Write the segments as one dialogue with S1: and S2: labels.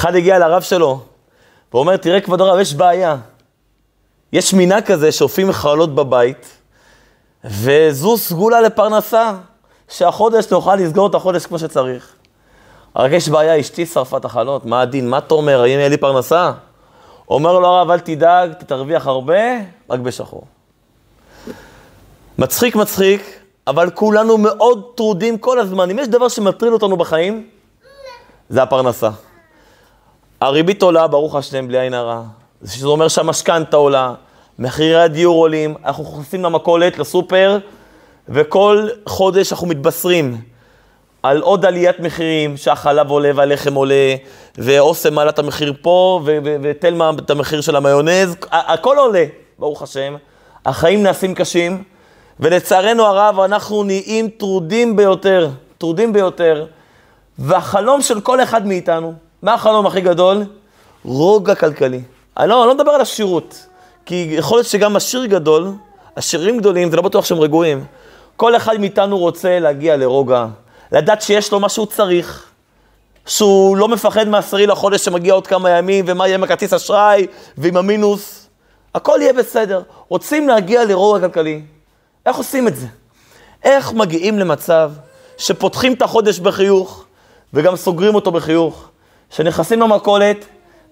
S1: אחד הגיע לרב שלו, ואומר, תראה כבוד הרב, יש בעיה. יש מינה כזה שאופים חלות בבית, וזו סגולה לפרנסה, שהחודש נוכל לסגור את החודש כמו שצריך. רק יש בעיה, אשתי שרפה את החלות, מה הדין? מה אתה אומר? האם יהיה לי פרנסה? אומר לו הרב, אל תדאג, תרוויח הרבה, רק בשחור. מצחיק, מצחיק, אבל כולנו מאוד טרודים כל הזמן. אם יש דבר שמטריד אותנו בחיים, זה הפרנסה. הריבית עולה, ברוך השם, בלי עין הרע. זה אומר שהמשכנתה עולה, מחירי הדיור עולים, אנחנו נכנסים למכולת, לסופר, וכל חודש אנחנו מתבשרים על עוד עליית מחירים, שהחלב עולה והלחם עולה, ואוסם מעלה את המחיר פה, ותלמה את המחיר של המיונז, הכל עולה, ברוך השם. החיים נעשים קשים, ולצערנו הרב אנחנו נהיים טרודים ביותר, טרודים ביותר, והחלום של כל אחד מאיתנו, מה החלום הכי גדול? רוגע כלכלי. אני לא, אני לא מדבר על עשירות, כי יכול להיות שגם עשיר גדול, עשירים גדולים, זה לא בטוח שהם רגועים. כל אחד מאיתנו רוצה להגיע לרוגע, לדעת שיש לו מה שהוא צריך, שהוא לא מפחד מעשרי לחודש שמגיע עוד כמה ימים, ומה יהיה עם הכרטיס אשראי, ועם המינוס. הכל יהיה בסדר. רוצים להגיע לרוגע כלכלי. איך עושים את זה? איך מגיעים למצב שפותחים את החודש בחיוך, וגם סוגרים אותו בחיוך, שנכנסים למכולת,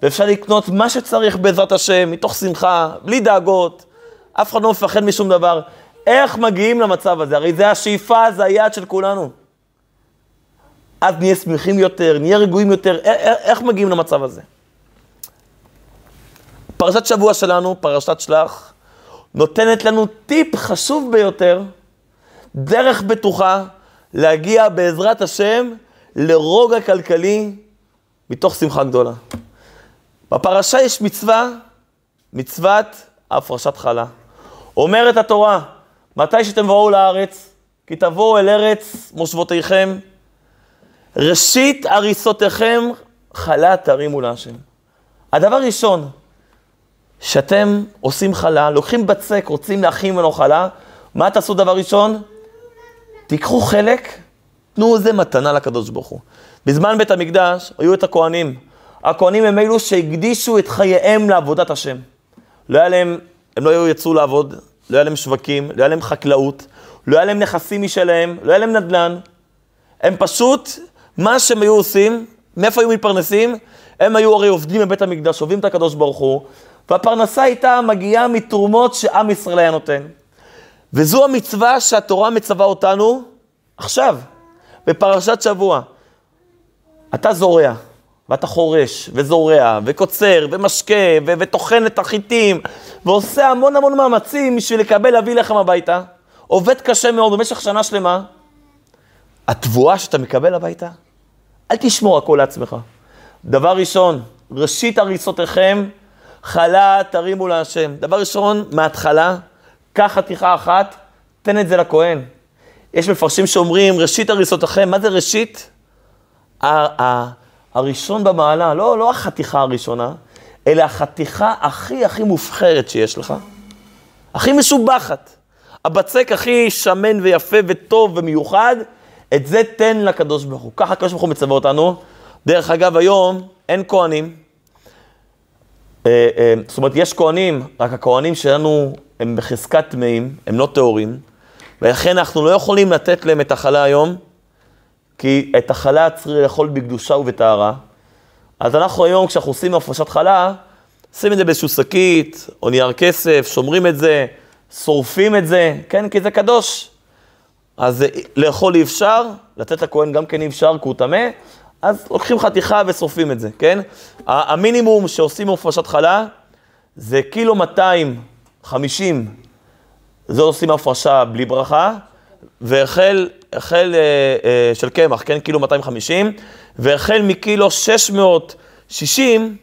S1: ואפשר לקנות מה שצריך בעזרת השם, מתוך שמחה, בלי דאגות, אף אחד לא מפחד משום דבר. איך מגיעים למצב הזה? הרי זה השאיפה, זה היעד של כולנו. אז נהיה שמחים יותר, נהיה רגועים יותר, איך מגיעים למצב הזה? פרשת שבוע שלנו, פרשת שלח, נותנת לנו טיפ חשוב ביותר, דרך בטוחה להגיע בעזרת השם לרוגע כלכלי מתוך שמחה גדולה. בפרשה יש מצווה, מצוות הפרשת חלה. אומרת התורה, מתי שתבואו לארץ, כי תבואו אל ארץ מושבותיכם, ראשית הריסותיכם חלה תרימו להשם. הדבר ראשון, שאתם עושים חלה, לוקחים בצק, רוצים להכין ממנו חלה, מה תעשו דבר ראשון? תיקחו חלק, תנו איזה מתנה לקדוש ברוך הוא. בזמן בית המקדש היו את הכוהנים. הכוהנים הם אלו שהקדישו את חייהם לעבודת השם. לא היה להם, הם לא יצאו לעבוד, לא היה להם שווקים, לא היה להם חקלאות, לא היה להם נכסים משלהם, לא היה להם נדל"ן. הם פשוט, מה שהם היו עושים, מאיפה היו מתפרנסים? הם היו הרי עובדים בבית המקדש, עובדים את הקדוש ברוך הוא, והפרנסה הייתה מגיעה מתרומות שעם ישראל היה נותן. וזו המצווה שהתורה מצווה אותנו עכשיו, בפרשת שבוע. אתה זורע, ואתה חורש, וזורע, וקוצר, ומשקה, ו- וטוחן את החיטים, ועושה המון המון מאמצים בשביל לקבל, להביא לחם הביתה. עובד קשה מאוד במשך שנה שלמה. התבואה שאתה מקבל הביתה, אל תשמור הכל לעצמך. דבר ראשון, ראשית הריסותיכם, חלה תרימו להשם. דבר ראשון, מההתחלה, קח חתיכה אחת, תן את זה לכהן. יש מפרשים שאומרים, ראשית הריסותיכם, מה זה ראשית? הראשון במעלה, לא, לא החתיכה הראשונה, אלא החתיכה הכי הכי מובחרת שיש לך, הכי משובחת. הבצק הכי שמן ויפה וטוב ומיוחד, את זה תן לקדוש ברוך הוא. ככה הקדוש ברוך הוא מצווה אותנו. דרך אגב, היום אין כהנים. אה, אה, זאת אומרת, יש כהנים, רק הכהנים שלנו הם בחזקת טמאים, הם לא טהורים, ולכן אנחנו לא יכולים לתת להם את החלה היום, כי את החלה צריך לאכול בקדושה ובטהרה. אז אנחנו היום, כשאנחנו עושים הפרשת חלה, שים את זה באיזושהי שקית, או נייר כסף, שומרים את זה, שורפים את זה, כן, כי זה קדוש. אז לאכול אי אפשר, לתת לכהן גם כן אי אפשר, כי הוא טמא, אז לוקחים חתיכה ושורפים את זה, כן? המינימום שעושים הפרשת חלה זה קילו 250, זה עושים הפרשה בלי ברכה, והחל החל, אה, אה, של קמח, כן, קילו 250, והחל מקילו 660,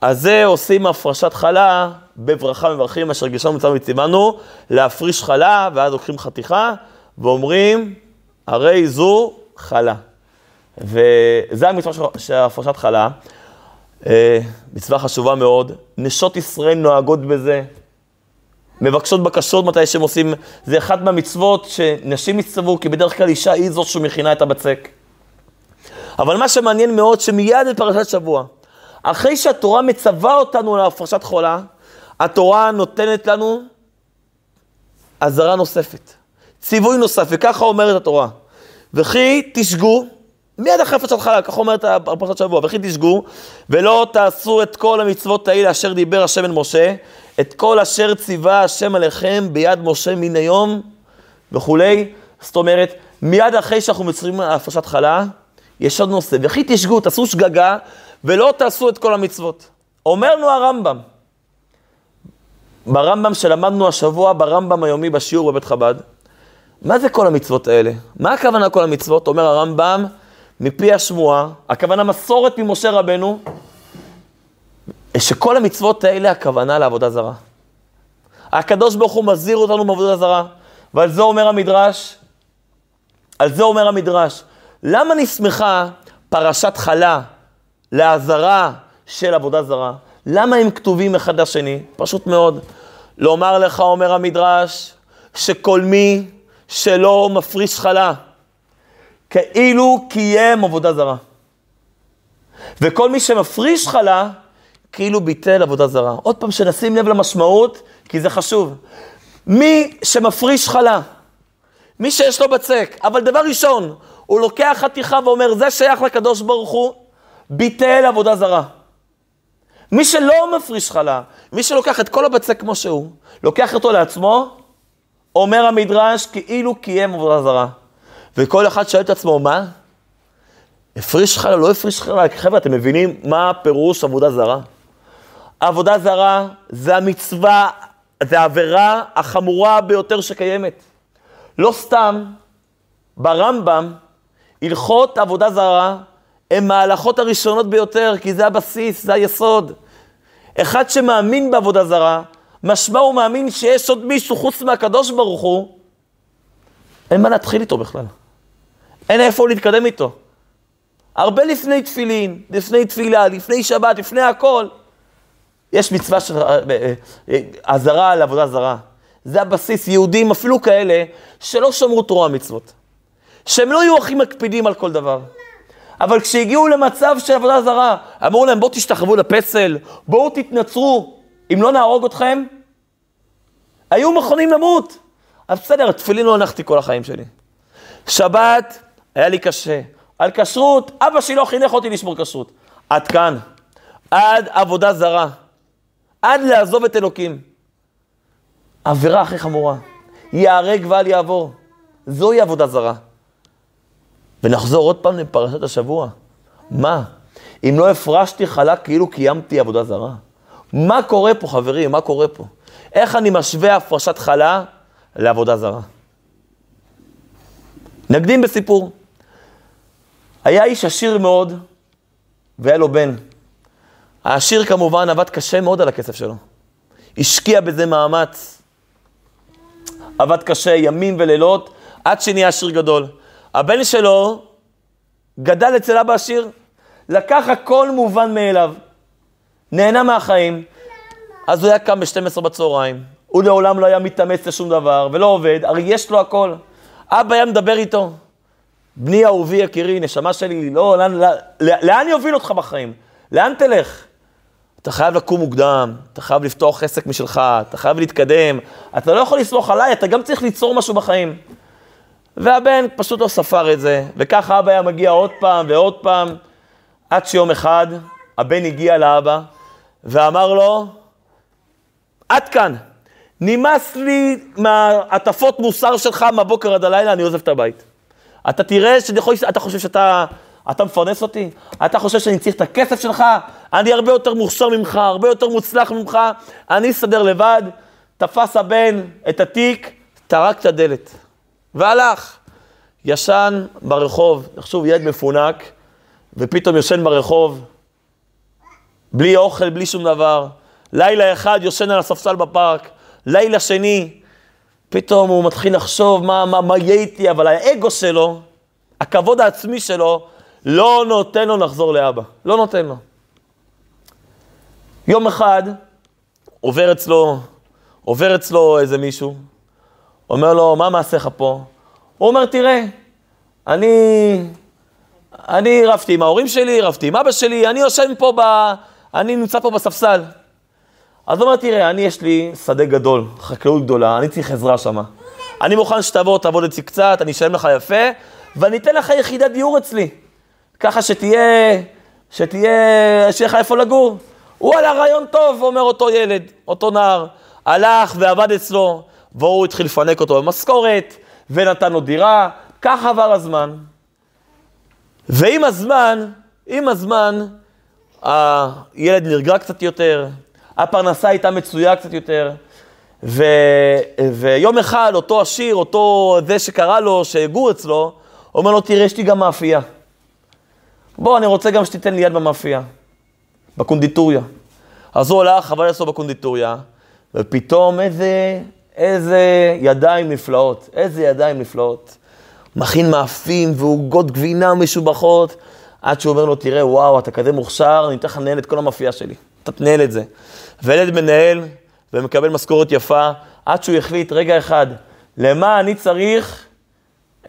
S1: אז זה עושים הפרשת חלה בברכה מברכים, אשר גשם מצווה וציוונו, להפריש חלה, ואז לוקחים חתיכה, ואומרים, הרי זו חלה. וזה המצווה של הפרשת חלה, אה, מצווה חשובה מאוד. נשות ישראל נוהגות בזה, מבקשות בקשות מתי שהם עושים, זה אחת מהמצוות שנשים יצטוו, כי בדרך כלל אישה היא זו שמכינה את הבצק. אבל מה שמעניין מאוד, שמיד בפרשת שבוע, אחרי שהתורה מצווה אותנו להפרשת חולה, התורה נותנת לנו אזהרה נוספת, ציווי נוסף, וככה אומרת התורה. וכי תשגו, מיד אחרי הפרשת חלה, ככה אומרת הפרשת שבוע, וכי תשגו, ולא תעשו את כל המצוות האלה אשר דיבר השם אל משה, את כל אשר ציווה השם עליכם ביד משה מן היום וכולי. זאת אומרת, מיד אחרי שאנחנו מצרים על הפרשת חלה, יש עוד נושא, וכי תשגו, תעשו שגגה, ולא תעשו את כל המצוות. אומר לנו הרמב"ם, ברמב"ם שלמדנו השבוע, ברמב"ם היומי בשיעור בבית חב"ד, מה זה כל המצוות האלה? מה הכוונה כל המצוות? אומר הרמב"ם, מפי השמועה, הכוונה מסורת ממשה רבנו, שכל המצוות האלה הכוונה לעבודה זרה. הקדוש ברוך הוא מזהיר אותנו מעבודה זרה, ועל זה אומר המדרש, על זה אומר המדרש, למה נסמכה פרשת חלה לאזהרה של עבודה זרה? למה הם כתובים אחד לשני? פשוט מאוד. לומר לך, אומר המדרש, שכל מי שלא מפריש חלה, כאילו קיים עבודה זרה. וכל מי שמפריש חלה, כאילו ביטל עבודה זרה. עוד פעם, שנשים לב למשמעות, כי זה חשוב. מי שמפריש חלה, מי שיש לו בצק, אבל דבר ראשון, הוא לוקח חתיכה ואומר, זה שייך לקדוש ברוך הוא, ביטל עבודה זרה. מי שלא מפריש חלה, מי שלוקח את כל הבצק כמו שהוא, לוקח אותו לעצמו, אומר המדרש כאילו קיים עבודה זרה. וכל אחד שואל את עצמו, מה? הפריש חלה, לא הפריש חלה? חבר'ה, אתם מבינים מה פירוש עבודה זרה? עבודה זרה זה המצווה, זה העבירה החמורה ביותר שקיימת. לא סתם, ברמב"ם, הלכות עבודה זרה הן מההלכות הראשונות ביותר, כי זה הבסיס, זה היסוד. אחד שמאמין בעבודה זרה, משמע הוא מאמין שיש עוד מישהו חוץ מהקדוש ברוך הוא, אין מה להתחיל איתו בכלל. אין איפה להתקדם איתו. הרבה לפני תפילין, לפני תפילה, לפני שבת, לפני הכל, יש מצווה של אה, אה, אה, אזהרה על עבודה זרה. זה הבסיס, יהודים, אפילו כאלה, שלא שמרו תורה מצוות. שהם לא היו הכי מקפידים על כל דבר. אבל כשהגיעו למצב של עבודה זרה, אמרו להם, בואו תשתחוו לפסל, בואו תתנצרו, אם לא נהרוג אתכם, היו מוכנים למות. אז בסדר, תפילין לא הנחתי כל החיים שלי. שבת, היה לי קשה. על כשרות, אבא שלי לא חינך אותי לשמור כשרות. עד כאן. עד עבודה זרה. עד לעזוב את אלוקים. עבירה הכי חמורה. ייהרג ואל יעבור. זוהי עבודה זרה. ונחזור עוד פעם לפרשת השבוע. מה? אם לא הפרשתי חלק כאילו קיימתי עבודה זרה? מה קורה פה, חברים? מה קורה פה? איך אני משווה הפרשת חלה לעבודה זרה? נקדים בסיפור. היה איש עשיר מאוד, והיה לו בן. העשיר כמובן עבד קשה מאוד על הכסף שלו. השקיע בזה מאמץ. עבד קשה ימים ולילות, עד שנהיה עשיר גדול. הבן שלו גדל אצל אבא עשיר, לקח הכל מובן מאליו, נהנה מהחיים. אז הוא היה קם ב-12 בצהריים, הוא לעולם לא היה מתאמץ לשום דבר ולא עובד, הרי יש לו הכל. אבא היה מדבר איתו, בני אהובי יקירי, נשמה שלי, לא, לאן, לאן, לאן יוביל אותך בחיים? לאן תלך? אתה חייב לקום מוקדם, אתה חייב לפתוח עסק משלך, אתה חייב להתקדם, אתה לא יכול לסמוך עליי, אתה גם צריך ליצור משהו בחיים. והבן פשוט לא ספר את זה, וככה אבא היה מגיע עוד פעם ועוד פעם, עד שיום אחד הבן הגיע לאבא ואמר לו, עד כאן, נמאס לי מהטפות מוסר שלך מהבוקר עד הלילה, אני עוזב את הבית. אתה תראה שאני יכול, אתה חושב שאתה אתה מפרנס אותי? אתה חושב שאני צריך את הכסף שלך? אני הרבה יותר מוכשר ממך, הרבה יותר מוצלח ממך, אני אסתדר לבד. תפס הבן את התיק, טרק את הדלת. והלך. ישן ברחוב, תחשוב, ילד מפונק, ופתאום יושן ברחוב, בלי אוכל, בלי שום דבר. לילה אחד יושן על הספסל בפארק, לילה שני, פתאום הוא מתחיל לחשוב מה, מה, מה יהיה איתי, אבל האגו שלו, הכבוד העצמי שלו, לא נותן לו לחזור לאבא. לא נותן לו. יום אחד עובר אצלו, עובר אצלו איזה מישהו, אומר לו, מה מעשיך פה? הוא אומר, תראה, אני, אני רבתי עם ההורים שלי, רבתי עם אבא שלי, אני יושן פה ב, אני נמצא פה בספסל. אז הוא אומר, תראה, אני יש לי שדה גדול, חקלאות גדולה, אני צריך עזרה שמה. אני מוכן שתבוא, תעבוד אצלי קצת, אני אשלם לך יפה, ואני אתן לך יחידת דיור אצלי. ככה שתהיה, שתהיה, שיהיה לך איפה לגור. הוא עלה רעיון טוב, אומר אותו ילד, אותו נער. הלך ועבד אצלו, והוא התחיל לפנק אותו במשכורת, ונתן לו דירה, כך עבר הזמן. ועם הזמן, עם הזמן, הילד נרגע קצת יותר, הפרנסה הייתה מצויה קצת יותר, ו, ויום אחד אותו עשיר, אותו זה שקרא לו, שהגור אצלו, אומר לו, תראה, יש לי גם מאפייה. בוא, אני רוצה גם שתיתן לי יד במאפייה, בקונדיטוריה. אז הוא הלך, חבל לעשות בקונדיטוריה, ופתאום איזה, איזה ידיים נפלאות, איזה ידיים נפלאות. מכין מאפים ועוגות גבינה משובחות, עד שהוא אומר לו, תראה, וואו, אתה כזה מוכשר, אני אתן לך לנהל את כל המאפייה שלי. אתה תנהל את זה. וילד מנהל ומקבל משכורת יפה, עד שהוא החליט, רגע אחד, למה אני צריך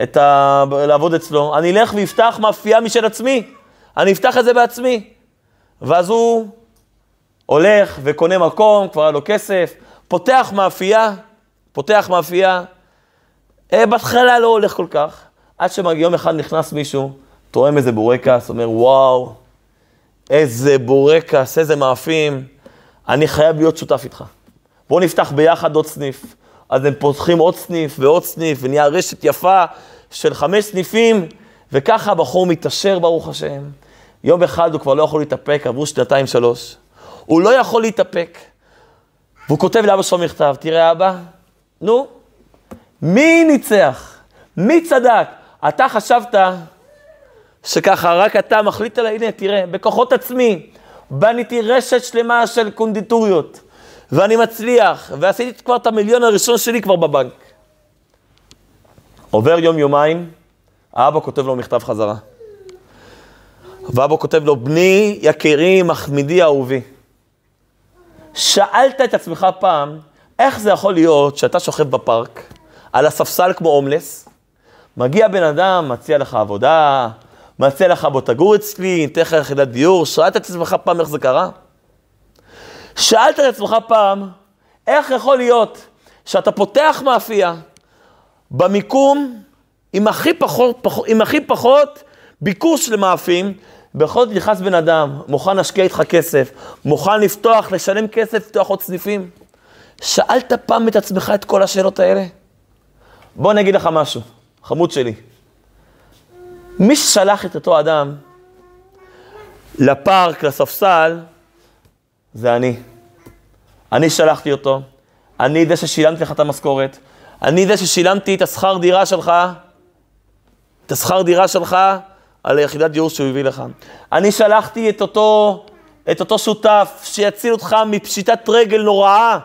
S1: את ה... לעבוד אצלו? אני אלך ואפתח מאפייה משל עצמי. אני אפתח את זה בעצמי. ואז הוא הולך וקונה מקום, כבר היה לו כסף, פותח מאפייה, פותח מאפייה. אה, בהתחלה לא הולך כל כך, עד שיום אחד נכנס מישהו, תואם איזה בורקס, אומר, וואו, איזה בורקס, איזה מאפים, אני חייב להיות שותף איתך. בואו נפתח ביחד עוד סניף. אז הם פותחים עוד סניף ועוד סניף, ונהיה רשת יפה של חמש סניפים, וככה הבחור מתעשר, ברוך השם. יום אחד הוא כבר לא יכול להתאפק, עברו שנתיים, שלוש. הוא לא יכול להתאפק. והוא כותב לאבא שלו מכתב, תראה אבא, נו, מי ניצח? מי צדק? אתה חשבת שככה רק אתה מחליט עליי, הנה, תראה, בכוחות עצמי, בניתי רשת שלמה של קונדיטוריות, ואני מצליח, ועשיתי כבר את המיליון הראשון שלי כבר בבנק. עובר יום-יומיים, האבא כותב לו מכתב חזרה. ואבא כותב לו, בני, יקירי, מחמידי, אהובי. שאלת את עצמך פעם, איך זה יכול להיות שאתה שוכב בפארק, על הספסל כמו הומלס, מגיע בן אדם, מציע לך עבודה, מציע לך בוא תגור אצלי, ניתן לך יחידת דיור, שאלת את עצמך פעם איך זה קרה? שאלת את עצמך פעם, איך יכול להיות שאתה פותח מאפייה במיקום עם הכי פחות, פחות, עם הכי פחות ביקוש למאפים, בכל זאת נכנס בן אדם, מוכן להשקיע איתך כסף, מוכן לפתוח, לשלם כסף, לפתוח עוד סניפים. שאלת פעם את עצמך את כל השאלות האלה? בוא אני אגיד לך משהו, חמוד שלי. מי ששלח את אותו אדם לפארק, לספסל, זה אני. אני שלחתי אותו, אני זה ששילמתי לך את המשכורת, אני זה ששילמתי את השכר דירה שלך, את השכר דירה שלך על היחידת דיור שהוא הביא לך. אני שלחתי את אותו, את אותו שותף שיציל אותך מפשיטת רגל נוראה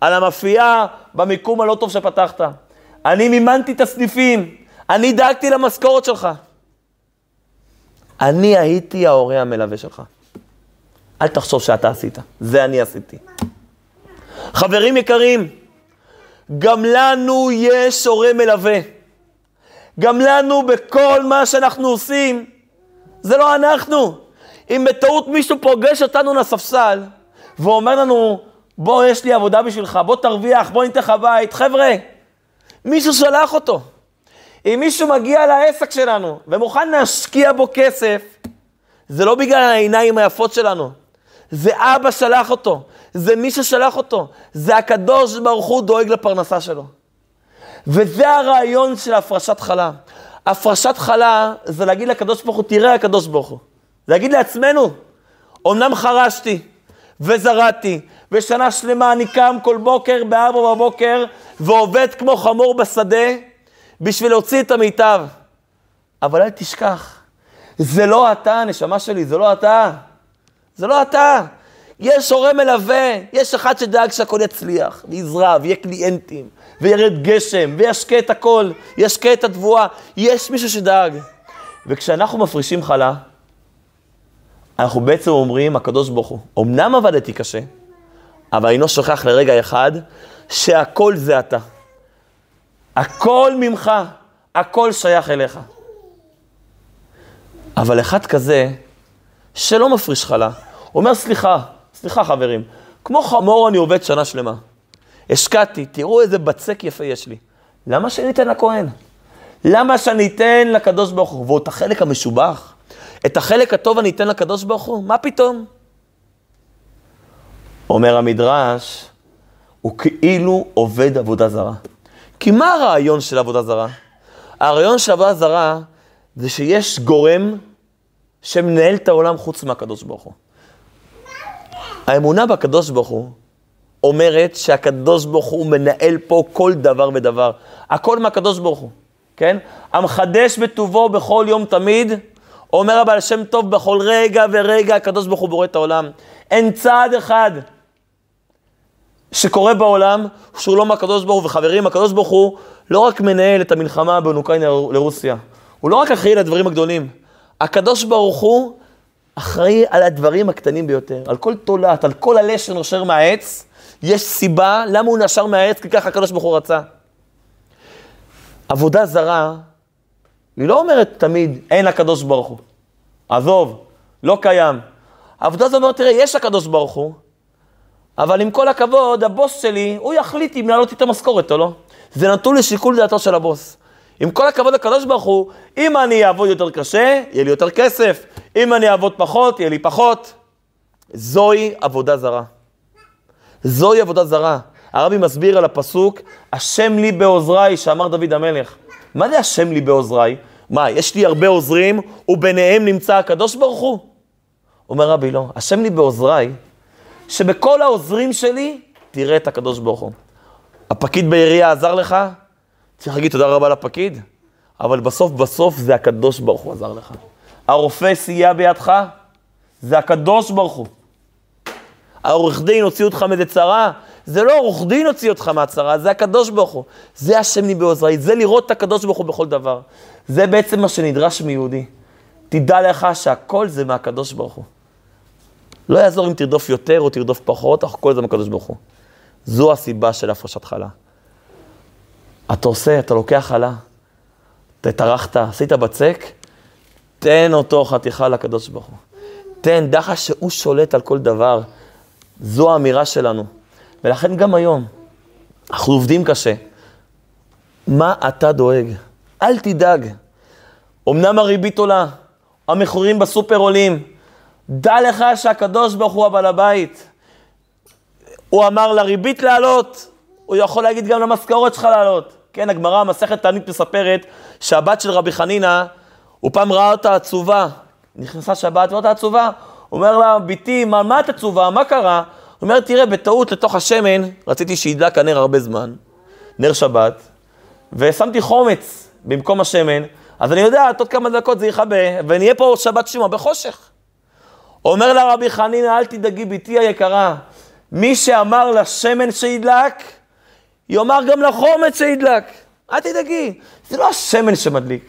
S1: על המאפייה במיקום הלא טוב שפתחת. אני מימנתי את הסניפים, אני דאגתי למשכורת שלך. אני הייתי ההורה המלווה שלך. אל תחשוב שאתה עשית, זה אני עשיתי. חברים יקרים, גם לנו יש הורה מלווה. גם לנו בכל מה שאנחנו עושים, זה לא אנחנו. אם בטעות מישהו פוגש אותנו לספסל ואומר לנו, בוא, יש לי עבודה בשבילך, בוא תרוויח, בוא ניתן לך בית, חבר'ה, מישהו שלח אותו. אם מישהו מגיע לעסק שלנו ומוכן להשקיע בו כסף, זה לא בגלל העיניים היפות שלנו, זה אבא שלח אותו, זה מי ששלח אותו, זה הקדוש ברוך הוא דואג לפרנסה שלו. וזה הרעיון של הפרשת חלה. הפרשת חלה זה להגיד לקדוש ברוך הוא, תראה הקדוש ברוך הוא. להגיד לעצמנו, אמנם חרשתי וזרעתי, ושנה שלמה אני קם כל בוקר בארבע בבוקר ועובד כמו חמור בשדה בשביל להוציא את המיטב. אבל אל תשכח, זה לא אתה, נשמה שלי, זה לא אתה. זה לא אתה. יש הורה מלווה, יש אחד שדאג שהכל יצליח, ויזרע, ויהיה קליינטים, וירד גשם, וישקה את הכל, ישקה את התבואה. יש מישהו שדאג. וכשאנחנו מפרישים חלה, אנחנו בעצם אומרים, הקדוש ברוך הוא, אמנם עבדתי קשה, אבל אינו שוכח לרגע אחד שהכל זה אתה. הכל ממך, הכל שייך אליך. אבל אחד כזה, שלא מפריש חלה, אומר, סליחה, סליחה חברים, כמו חמור אני עובד שנה שלמה. השקעתי, תראו איזה בצק יפה יש לי. למה שאני אתן לכהן? למה שאני אתן לקדוש ברוך הוא? ואת החלק המשובח, את החלק הטוב אני אתן לקדוש ברוך הוא? מה פתאום? אומר המדרש, הוא כאילו עובד עבודה זרה. כי מה הרעיון של עבודה זרה? הרעיון של עבודה זרה זה שיש גורם שמנהל את העולם חוץ מהקדוש ברוך הוא. האמונה בקדוש ברוך הוא אומרת שהקדוש ברוך הוא מנהל פה כל דבר ודבר. הכל מהקדוש ברוך הוא, כן? המחדש בטובו בכל יום תמיד, אומר הבעל שם טוב, בכל רגע ורגע הקדוש ברוך הוא בורא את העולם. אין צעד אחד שקורה בעולם שהוא לא מהקדוש ברוך הוא. וחברים, הקדוש ברוך הוא לא רק מנהל את המלחמה בין אוקראינה לרוסיה, הוא לא רק אחראי לדברים הגדולים. הקדוש ברוך הוא אחראי על הדברים הקטנים ביותר, על כל תולעת, על כל עלה שנושר מהעץ, יש סיבה למה הוא נשר מהעץ, כי ככה הקדוש ברוך הוא רצה. עבודה זרה, היא לא אומרת תמיד, אין הקדוש ברוך הוא. עזוב, לא קיים. עבודה זרה אומרת, תראה, יש הקדוש ברוך הוא, אבל עם כל הכבוד, הבוס שלי, הוא יחליט אם להעלות את המשכורת או לא. זה נתון לשיקול דעתו של הבוס. עם כל הכבוד לקדוש ברוך הוא, אם אני אעבוד יותר קשה, יהיה לי יותר כסף. אם אני אעבוד פחות, יהיה לי פחות. זוהי עבודה זרה. זוהי עבודה זרה. הרבי מסביר על הפסוק, השם לי בעוזריי, שאמר דוד המלך. מה זה השם לי בעוזריי? מה, יש לי הרבה עוזרים, וביניהם נמצא הקדוש ברוך הוא? אומר רבי, לא. השם לי בעוזריי, שבכל העוזרים שלי, תראה את הקדוש ברוך הוא. הפקיד בעירייה עזר לך, צריך להגיד תודה רבה לפקיד, אבל בסוף בסוף זה הקדוש ברוך הוא עזר לך. הרופא סייע בידך, זה הקדוש ברוך הוא. העורך דין הוציא אותך מאיזה צרה, זה לא עורך דין הוציא אותך מהצרה, זה הקדוש ברוך הוא. זה השם לי בעוזרי, זה לראות את הקדוש ברוך הוא בכל דבר. זה בעצם מה שנדרש מיהודי. תדע לך שהכל זה מהקדוש ברוך הוא. לא יעזור אם תרדוף יותר או תרדוף פחות, אך כל זה מהקדוש ברוך הוא. זו הסיבה של הפרשת חלה. אתה עושה, אתה לוקח חלה, אתה טרחת, עשית בצק, תן אותו חתיכה לקדוש ברוך הוא. תן, דחה שהוא שולט על כל דבר. זו האמירה שלנו. ולכן גם היום, אנחנו עובדים קשה. מה אתה דואג? אל תדאג. אמנם הריבית עולה, המחירים בסופר עולים. דע לך שהקדוש ברוך הוא הבעל הבית. הוא אמר לריבית לעלות, הוא יכול להגיד גם למשכורת שלך לעלות. כן, הגמרא, מסכת תענית מספרת שהבת של רבי חנינא, הוא פעם ראה אותה עצובה. נכנסה שבת ואותה עצובה. הוא אומר לה, בתי, מה, מה את עצובה? מה קרה? הוא אומר, תראה, בטעות לתוך השמן, רציתי שידלק הנר הרבה זמן, נר שבת, ושמתי חומץ במקום השמן, אז אני יודע, עוד כמה דקות זה יכבה, ונהיה פה שבת שימה בחושך. אומר לה רבי חנינא, אל תדאגי, בתי היקרה, מי שאמר לשמן שידלק, יאמר גם לחומץ שידלק. אל תדאגי, זה לא השמן שמדליק.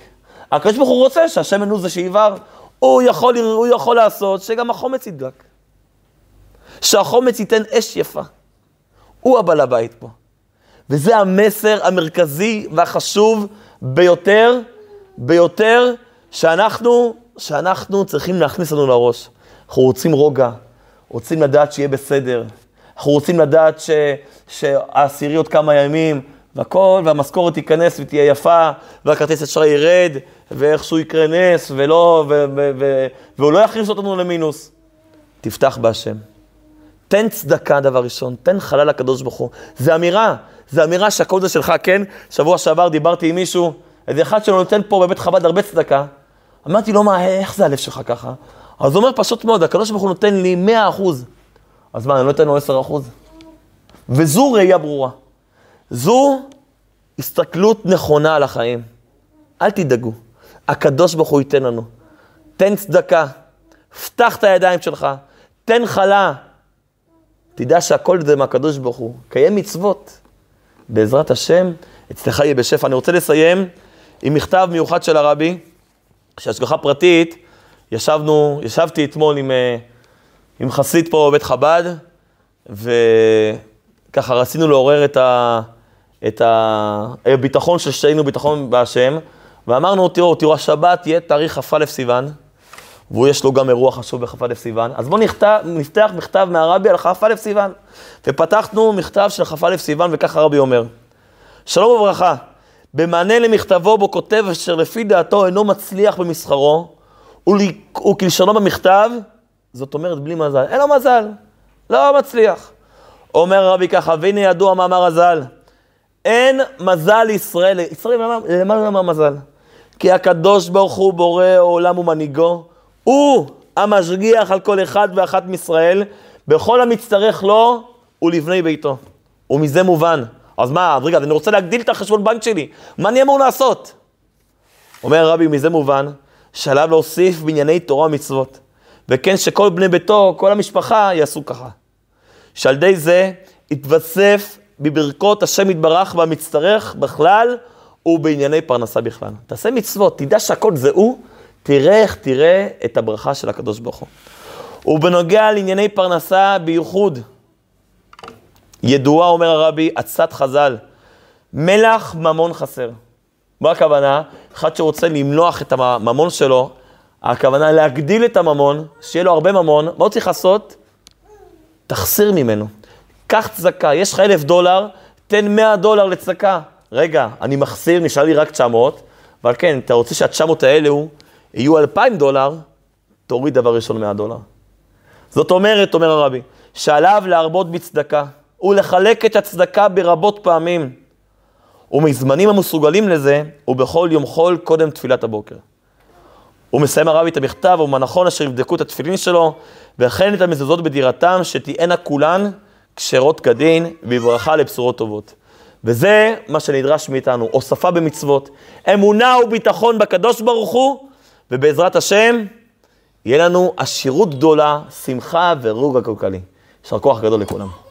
S1: הקדוש ברוך הוא רוצה שהשמן הוא זה שיבער. הוא יכול, הוא יכול לעשות שגם החומץ ידלק. שהחומץ ייתן אש יפה. הוא הבעל הבית פה. וזה המסר המרכזי והחשוב ביותר, ביותר, שאנחנו, שאנחנו צריכים להכניס לנו לראש. אנחנו רוצים רוגע, רוצים לדעת שיהיה בסדר, אנחנו רוצים לדעת ש, שהעשירי עוד כמה ימים, והכל, והמשכורת תיכנס ותהיה יפה, והכרטיס אשראי ירד, ואיכשהו יקרה נס, ולא, ו, ו, ו, והוא לא יכניס אותנו למינוס. תפתח בהשם. תן צדקה, דבר ראשון, תן חלל לקדוש ברוך הוא. זה אמירה, זה אמירה שהכל זה שלך, כן? שבוע שעבר דיברתי עם מישהו, איזה אחד שלו נותן פה בבית חב"ד הרבה צדקה. אמרתי לו, מה, איך זה הלב שלך ככה? אז הוא אומר, פשוט מאוד, הקדוש ברוך הוא נותן לי 100 אחוז. אז מה, אני לא אתן לו 10 אחוז? וזו ראייה ברורה. זו הסתכלות נכונה על החיים. אל תדאגו, הקדוש ברוך הוא ייתן לנו. תן צדקה, פתח את הידיים שלך, תן חלה. תדע שהכל זה מהקדוש ברוך הוא. קיים מצוות. בעזרת השם, אצלך יהיה בשפע. אני רוצה לסיים עם מכתב מיוחד של הרבי, שהשגחה פרטית, ישבנו, ישבתי אתמול עם, אה, עם חסיד פה בבית חב"ד, וככה רצינו לעורר את, ה, את הביטחון של שתינו, ביטחון בהשם, ואמרנו, תראו, תראו, השבת יהיה תאריך כ"א סיוון, והוא יש לו גם אירוע חשוב בכ"א סיוון. אז בואו נפתח מכתב מהרבי על כ"א סיוון. ופתחנו מכתב של כ"א סיוון, וככה הרבי אומר: שלום וברכה, במענה למכתבו בו כותב אשר לפי דעתו אינו מצליח במסחרו, וכלשונו במכתב, זאת אומרת בלי מזל. אין לו מזל, לא מצליח. אומר הרבי ככה, והנה ידוע מאמר הז"ל, אין מזל לישראל, ישראל למה למה מזל? כי הקדוש ברוך הוא בורא העולם ומנהיגו, הוא המשגיח על כל אחד ואחת מישראל, בכל המצטרך לו ולבני ביתו. ומזה מובן. אז מה, אז רגע, אני רוצה להגדיל את החשבון בנק שלי, מה אני אמור לעשות? אומר הרבי, מזה מובן, שעליו להוסיף בענייני תורה ומצוות. וכן שכל בני ביתו, כל המשפחה, יעשו ככה. שעל ידי זה יתווסף בברכות השם יתברך והמצטרך בכלל, ובענייני פרנסה בכלל. תעשה מצוות, תדע שהכל זה הוא, תראה איך תראה את הברכה של הקדוש ברוך הוא. ובנוגע לענייני פרנסה בייחוד, ידועה, אומר הרבי, עצת חז"ל, מלח ממון חסר. מה הכוונה? אחד שרוצה למלוח את הממון שלו, הכוונה להגדיל את הממון, שיהיה לו הרבה ממון, מה הוא צריך לעשות? תחסיר ממנו. קח צדקה, יש לך אלף דולר, תן מאה דולר לצדקה. רגע, אני מחסיר, נשאר לי רק 900, אבל כן, אתה רוצה שה-900 האלו יהיו 2,000 דולר, תוריד דבר ראשון 100 דולר. זאת אומרת, אומר הרבי, שעליו להרבות בצדקה, ולחלק את הצדקה ברבות פעמים, ומזמנים המסוגלים לזה, ובכל יום חול קודם תפילת הבוקר. הוא מסיים הרבי את המכתב, ומה נכון אשר יבדקו את התפילין שלו, וכן את המזוזות בדירתם, שתהיינה כולן כשרות כדין, בברכה לבשורות טובות. וזה מה שנדרש מאיתנו, הוספה במצוות, אמונה וביטחון בקדוש ברוך הוא, ובעזרת השם, יהיה לנו עשירות גדולה, שמחה ורוגע כלכלי. יישר כוח גדול לכולם.